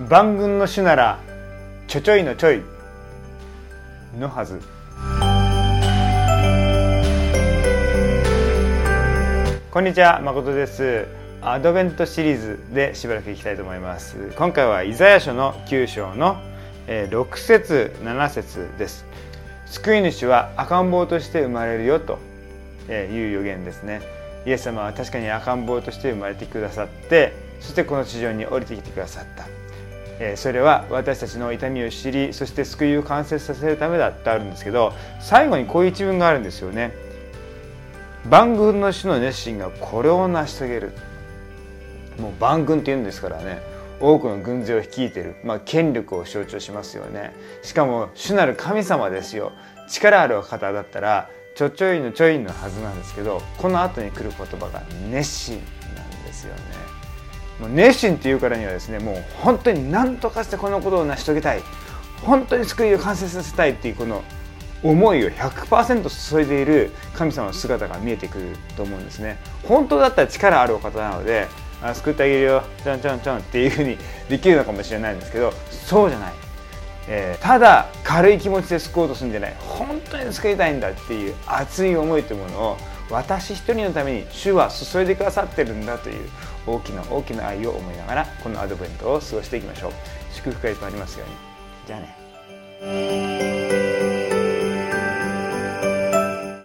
万軍の主ならちょちょいのちょいのはず。こんにちは誠です。アドベントシリーズでしばらくいきたいと思います。今回はイザヤ書の9章の6節7節です。救い主は赤ん坊として生まれるよという予言ですね。イエス様は確かに赤ん坊として生まれてくださってそしてこの地上に降りてきてくださった。それは私たちの痛みを知りそして救いを完成させるためだってあるんですけど最後にこういう一文があるんですよね。万軍の主の熱心がこれを成し遂げる。もう万軍って言うんですからね。多くの軍勢を率いてる、まあ、権力を象徴しますよね。しかも主なる神様ですよ。力ある方だったらちょちょいのちょいのはずなんですけどこの後に来る言葉が熱心なんですよね。もう熱心っていうからにはですねもう本当に何とかしてこのことを成し遂げたい。本当に救いを完成させたいっていうこの思いを100%注いでいる神様の姿が見えてくると思うんですね。本当だったら力あるお方なのであ救ってあげるよ。ちょんちょんちょんっていうふうにできるのかもしれないんですけどそうじゃない、えー、ただ軽い気持ちで救おうとするんじゃない。本当に救いたいんだっていう熱い思いというものを私一人のために主は注いでくださってるんだという大きな大きな愛を思いながらこのアドベントを過ごしていきましょう。祝福がいっぱいありますように。じゃあね。